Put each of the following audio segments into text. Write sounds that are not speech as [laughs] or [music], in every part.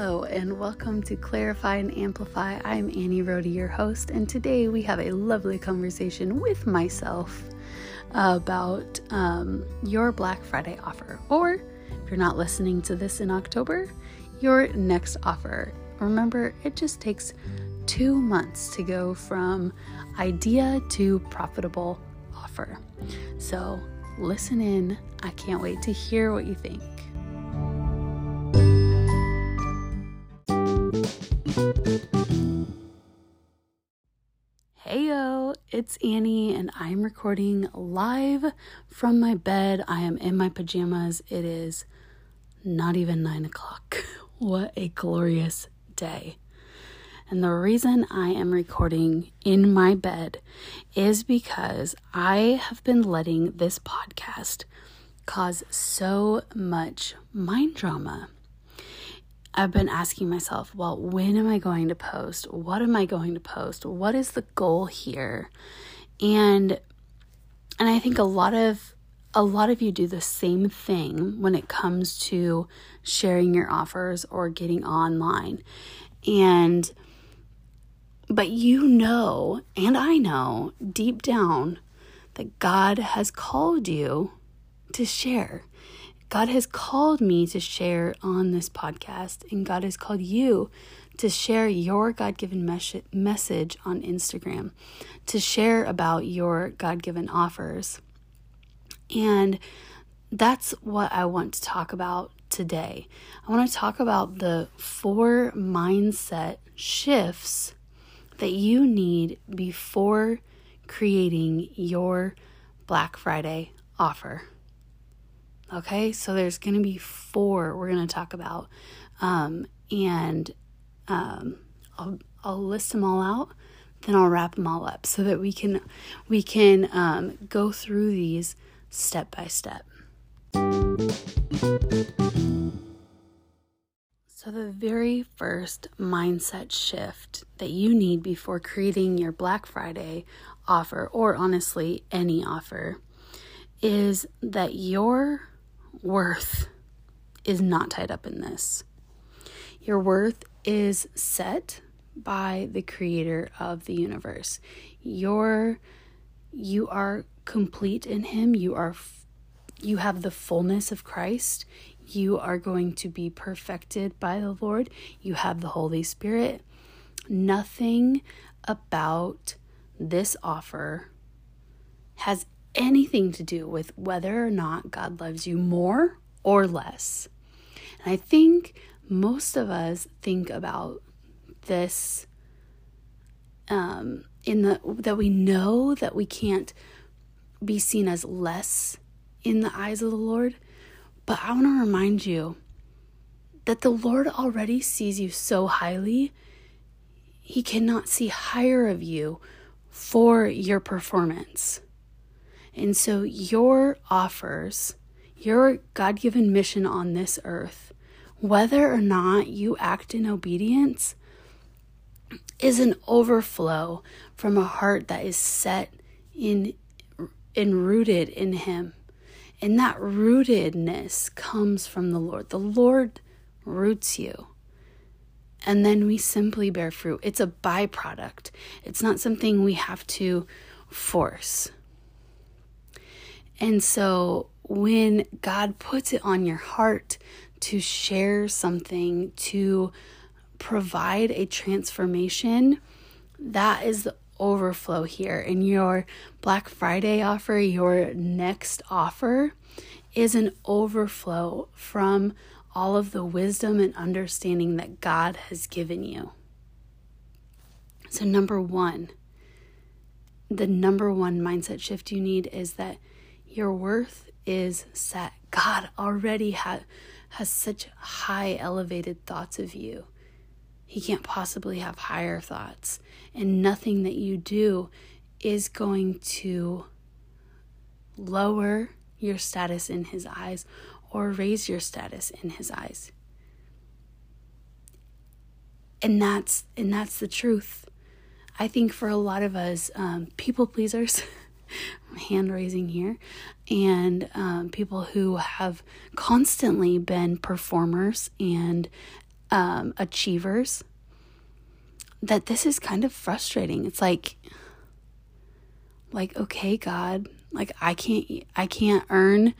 Hello, and welcome to Clarify and Amplify. I'm Annie Rohde, your host, and today we have a lovely conversation with myself about um, your Black Friday offer, or if you're not listening to this in October, your next offer. Remember, it just takes two months to go from idea to profitable offer. So listen in. I can't wait to hear what you think. Heyo, it's Annie, and I'm recording live from my bed. I am in my pajamas. It is not even nine o'clock. [laughs] What a glorious day. And the reason I am recording in my bed is because I have been letting this podcast cause so much mind drama. I've been asking myself, well, when am I going to post? What am I going to post? What is the goal here? And and I think a lot of a lot of you do the same thing when it comes to sharing your offers or getting online. And but you know, and I know deep down that God has called you to share. God has called me to share on this podcast, and God has called you to share your God given mes- message on Instagram, to share about your God given offers. And that's what I want to talk about today. I want to talk about the four mindset shifts that you need before creating your Black Friday offer. Okay, so there's going to be four we're going to talk about, um, and um, I'll I'll list them all out, then I'll wrap them all up so that we can we can um, go through these step by step. So, the very first mindset shift that you need before creating your Black Friday offer, or honestly, any offer, is that your worth is not tied up in this. Your worth is set by the creator of the universe. Your you are complete in him. You are you have the fullness of Christ. You are going to be perfected by the Lord. You have the Holy Spirit. Nothing about this offer has anything to do with whether or not God loves you more or less. And I think most of us think about this um, in the that we know that we can't be seen as less in the eyes of the Lord. But I want to remind you that the Lord already sees you so highly, He cannot see higher of you for your performance. And so, your offers, your God given mission on this earth, whether or not you act in obedience, is an overflow from a heart that is set in and rooted in Him. And that rootedness comes from the Lord. The Lord roots you. And then we simply bear fruit. It's a byproduct, it's not something we have to force. And so when God puts it on your heart to share something, to provide a transformation, that is the overflow here. And your Black Friday offer, your next offer, is an overflow from all of the wisdom and understanding that God has given you. So, number one, the number one mindset shift you need is that your worth is set. God already ha- has such high, elevated thoughts of you. He can't possibly have higher thoughts. And nothing that you do is going to lower your status in His eyes or raise your status in His eyes. And that's and that's the truth. I think for a lot of us, um, people pleasers, [laughs] hand raising here, and um, people who have constantly been performers and um, achievers that this is kind of frustrating. It's like, like, okay, God, like I can't, I can't earn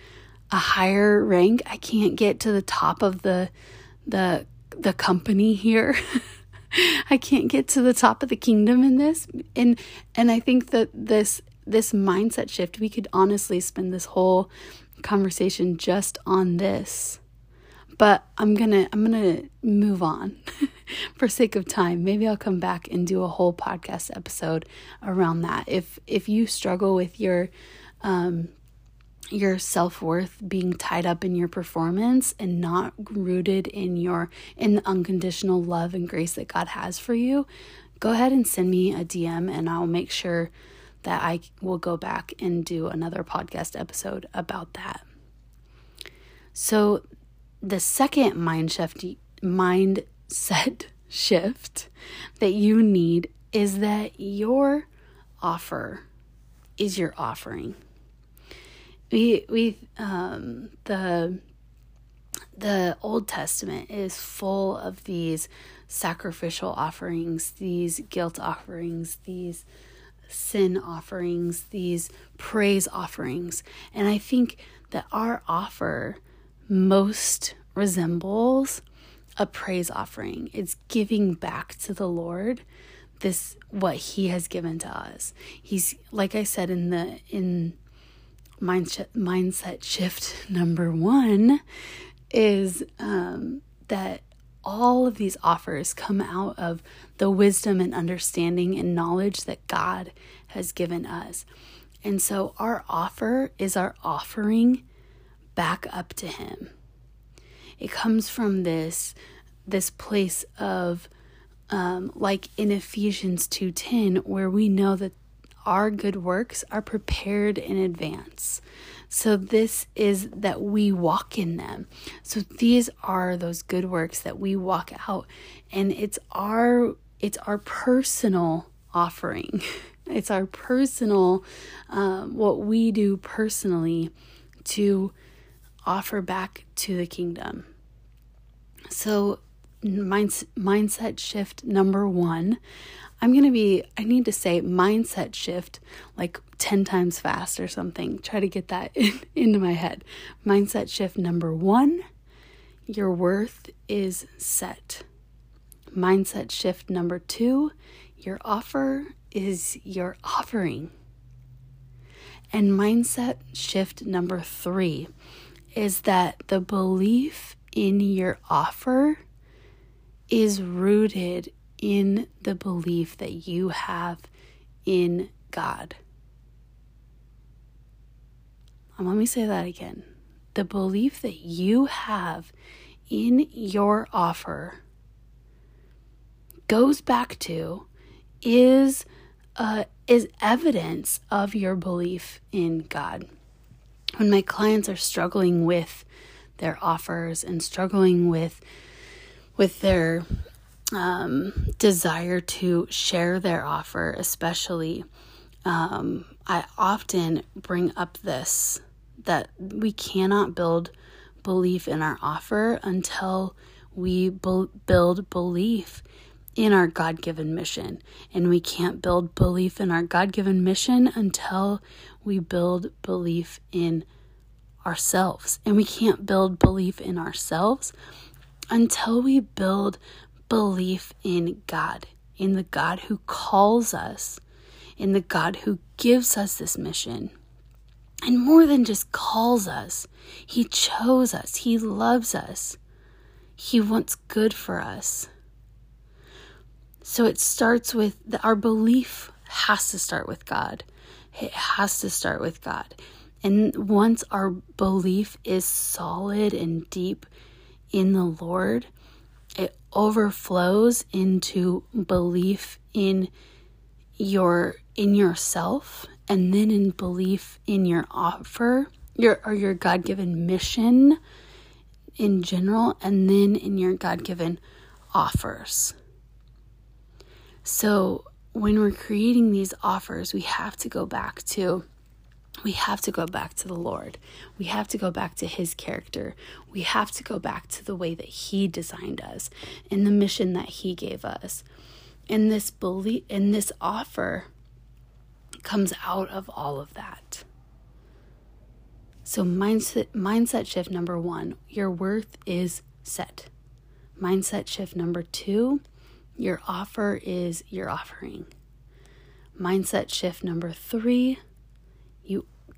a higher rank. I can't get to the top of the, the, the company here. [laughs] I can't get to the top of the kingdom in this. And, and I think that this, this mindset shift, we could honestly spend this whole conversation just on this. But I'm going to, I'm going to move on. [laughs] for sake of time, maybe I'll come back and do a whole podcast episode around that. If if you struggle with your um your self-worth being tied up in your performance and not rooted in your in the unconditional love and grace that God has for you, go ahead and send me a DM and I'll make sure that I will go back and do another podcast episode about that. So the second mind shift mindset [laughs] shift that you need is that your offer is your offering. We we um the the Old Testament is full of these sacrificial offerings, these guilt offerings, these sin offerings, these praise offerings. And I think that our offer most resembles a praise offering. It's giving back to the Lord this what he has given to us. He's like I said in the in mindset mindset shift [laughs] number 1 is um that all of these offers come out of the wisdom and understanding and knowledge that God has given us. And so our offer is our offering back up to him it comes from this this place of um, like in Ephesians 2:10 where we know that our good works are prepared in advance. So this is that we walk in them. So these are those good works that we walk out and it's our it's our personal offering. [laughs] It's our personal um, what we do personally to offer back to the kingdom. So, mindset shift number one. I'm going to be, I need to say mindset shift like 10 times fast or something. Try to get that [laughs] in, into my head. Mindset shift number one your worth is set. Mindset shift number two your offer is your offering. And mindset shift number three is that the belief in your offer is rooted in the belief that you have in God. And let me say that again. The belief that you have in your offer goes back to is uh, is evidence of your belief in God. When my clients are struggling with their offers and struggling with with their um, desire to share their offer, especially. Um, I often bring up this that we cannot build belief in our offer until we build belief in our God given mission. And we can't build belief in our God given mission until we build belief in ourselves. And we can't build belief in ourselves until we build belief in God, in the God who calls us, in the God who gives us this mission. And more than just calls us, He chose us, He loves us, He wants good for us. So it starts with the, our belief has to start with God. It has to start with God. And once our belief is solid and deep in the Lord, it overflows into belief in your in yourself and then in belief in your offer, your or your God-given mission in general and then in your God-given offers. So, when we're creating these offers, we have to go back to we have to go back to the Lord. We have to go back to His character. We have to go back to the way that He designed us and the mission that He gave us. And this belief and this offer comes out of all of that. So mindset mindset shift number 1, your worth is set. Mindset shift number 2, your offer is your offering. Mindset shift number 3, you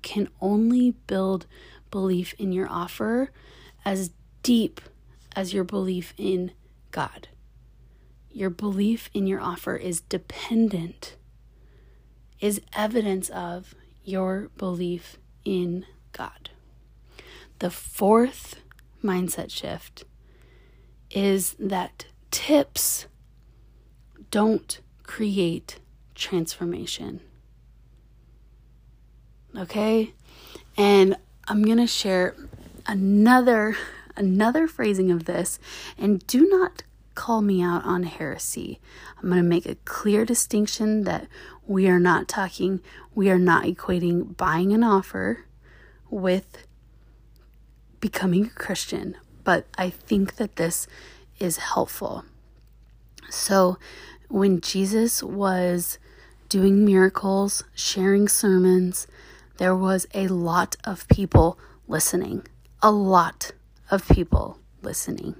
can only build belief in your offer as deep as your belief in God. Your belief in your offer is dependent, is evidence of your belief in God. The fourth mindset shift is that tips don't create transformation. Okay? And I'm going to share another another phrasing of this and do not call me out on heresy. I'm going to make a clear distinction that we are not talking we are not equating buying an offer with becoming a Christian, but I think that this is helpful. So, when Jesus was doing miracles, sharing sermons, there was a lot of people listening. A lot of people listening.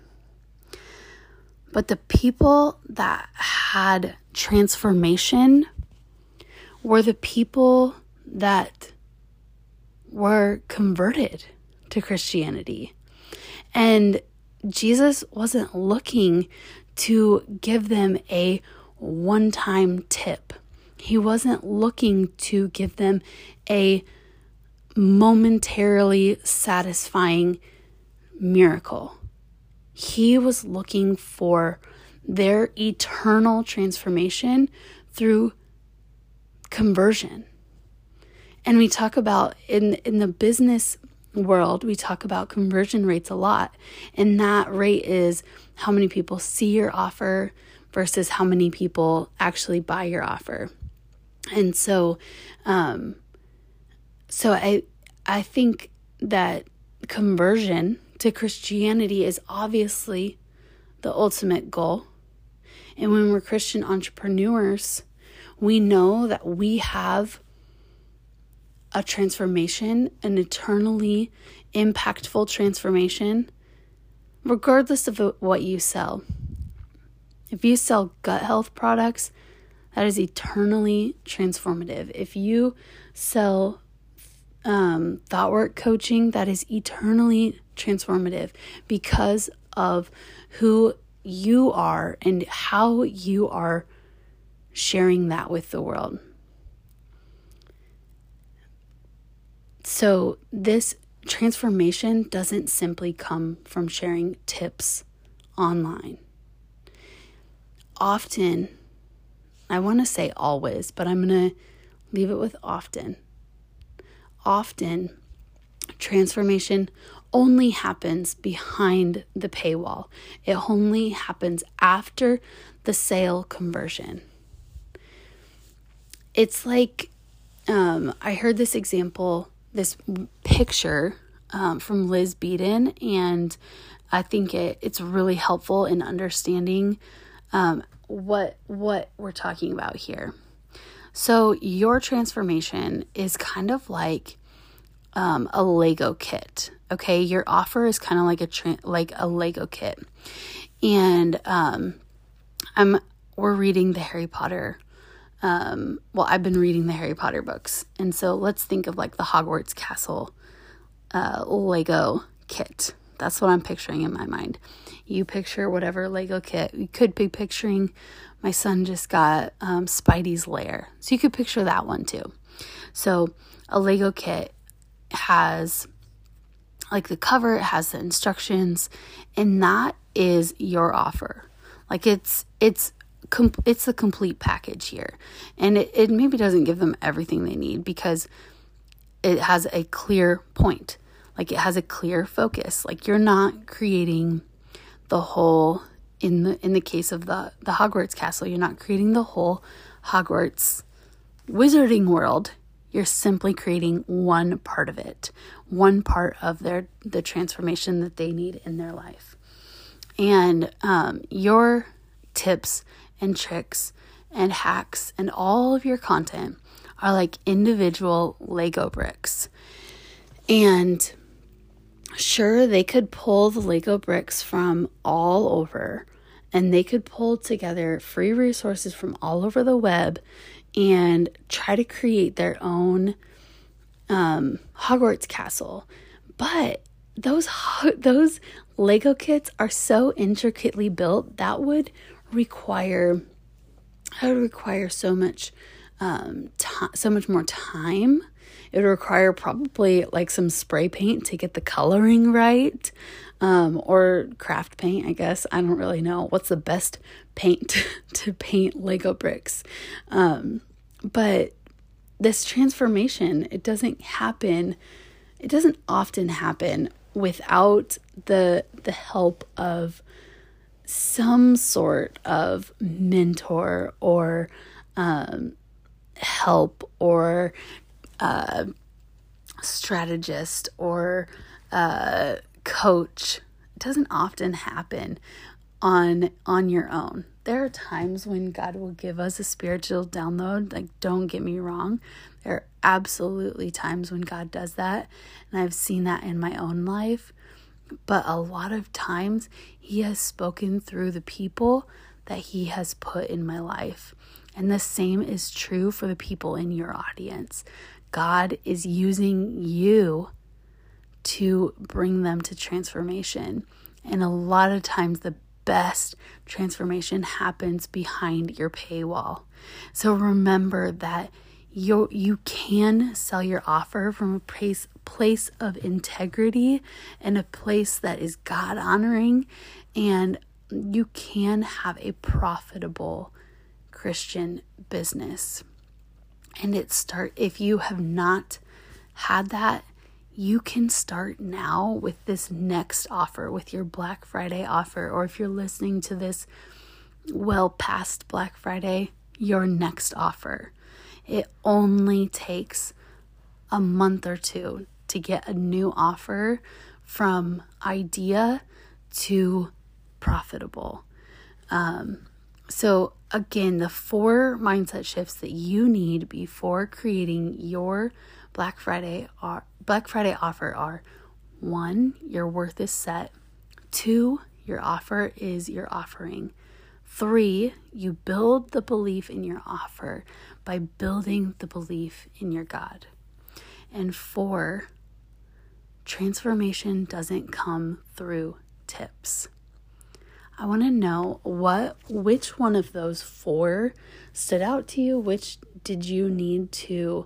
But the people that had transformation were the people that were converted to Christianity. And Jesus wasn't looking to give them a one time tip. He wasn't looking to give them a momentarily satisfying miracle. He was looking for their eternal transformation through conversion. And we talk about in in the business world, we talk about conversion rates a lot. And that rate is how many people see your offer versus how many people actually buy your offer. And so um so I I think that conversion to Christianity is obviously the ultimate goal. And when we're Christian entrepreneurs, we know that we have a transformation, an eternally impactful transformation, regardless of what you sell. If you sell gut health products, that is eternally transformative. If you sell um, thought work coaching, that is eternally transformative because of who you are and how you are sharing that with the world. So, this transformation doesn't simply come from sharing tips online. Often, I want to say always, but I'm going to leave it with often. Often, transformation only happens behind the paywall, it only happens after the sale conversion. It's like um, I heard this example this picture um, from Liz Beaton, and I think it, it's really helpful in understanding um, what what we're talking about here. So your transformation is kind of like um, a Lego kit. Okay, your offer is kind of like a tra- like a Lego kit, and um, I'm we're reading the Harry Potter um, well, I've been reading the Harry Potter books. And so let's think of like the Hogwarts Castle uh, Lego kit. That's what I'm picturing in my mind. You picture whatever Lego kit. You could be picturing my son just got um, Spidey's lair. So you could picture that one too. So a Lego kit has like the cover, it has the instructions, and that is your offer. Like it's it's com- it's a complete package here. And it, it maybe doesn't give them everything they need because it has a clear point. Like it has a clear focus. Like you're not creating the whole in the in the case of the the Hogwarts castle, you're not creating the whole Hogwarts wizarding world. You're simply creating one part of it, one part of their the transformation that they need in their life. And um, your tips and tricks and hacks and all of your content are like individual Lego bricks. And sure, they could pull the Lego bricks from all over and they could pull together free resources from all over the web and try to create their own um, Hogwarts castle. But those those Lego kits are so intricately built that would require that would require so much um, t- so much more time. It would require probably like some spray paint to get the coloring right, um, or craft paint. I guess I don't really know what's the best paint [laughs] to paint Lego bricks, um, but this transformation it doesn't happen. It doesn't often happen without the the help of some sort of mentor or um, help or uh, strategist or uh, coach. It doesn't often happen on on your own. There are times when God will give us a spiritual download. Like, don't get me wrong. There are absolutely times when God does that. And I've seen that in my own life. But a lot of times, He has spoken through the people that He has put in my life. And the same is true for the people in your audience. God is using you to bring them to transformation. And a lot of times, the best transformation happens behind your paywall. So remember that you you can sell your offer from a place place of integrity and a place that is God honoring and you can have a profitable Christian business. And it start if you have not had that you can start now with this next offer, with your Black Friday offer, or if you're listening to this well past Black Friday, your next offer. It only takes a month or two to get a new offer from idea to profitable. Um, so, again, the four mindset shifts that you need before creating your Black Friday Black Friday offer are one, your worth is set. Two, your offer is your offering. Three, you build the belief in your offer by building the belief in your God. And four, transformation doesn't come through tips. I want to know what which one of those four stood out to you, which did you need to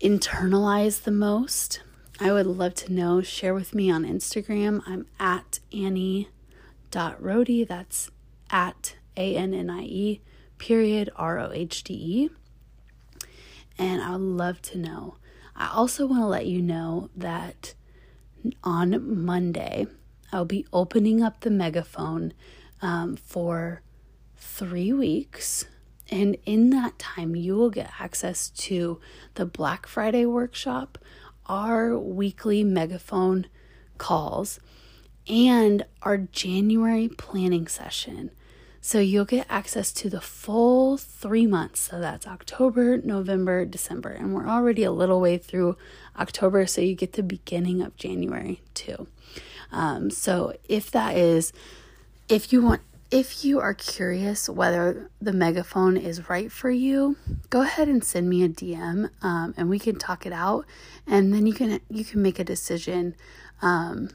internalize the most? I would love to know. Share with me on Instagram. I'm at Annie.Rohde. That's at A N N I E period R O H D E. And I would love to know. I also want to let you know that on Monday, I'll be opening up the megaphone um, for three weeks. And in that time, you will get access to the Black Friday workshop, our weekly megaphone calls, and our January planning session. So you'll get access to the full three months. So that's October, November, December. And we're already a little way through October. So you get the beginning of January too. Um, so if that is, if you want, if you are curious whether the megaphone is right for you, go ahead and send me a DM, um, and we can talk it out, and then you can you can make a decision um,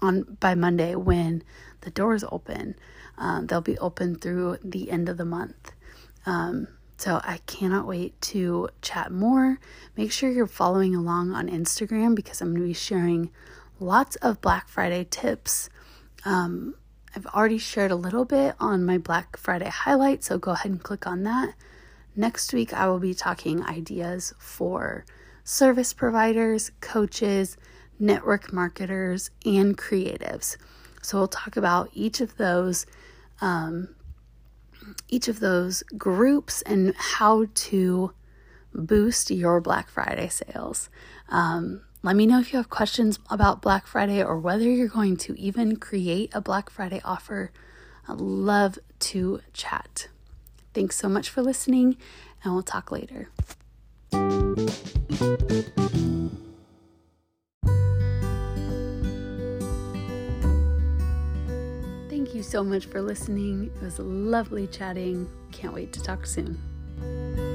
on by Monday when the doors open. Um, they'll be open through the end of the month. Um, so I cannot wait to chat more. Make sure you're following along on Instagram because I'm going to be sharing lots of Black Friday tips. Um, I've already shared a little bit on my Black Friday highlight, so go ahead and click on that. Next week, I will be talking ideas for service providers, coaches, network marketers, and creatives. So we'll talk about each of those, um, each of those groups and how to boost your Black Friday sales. Um, let me know if you have questions about Black Friday or whether you're going to even create a Black Friday offer. I'd love to chat. Thanks so much for listening, and we'll talk later. Thank you so much for listening. It was lovely chatting. Can't wait to talk soon.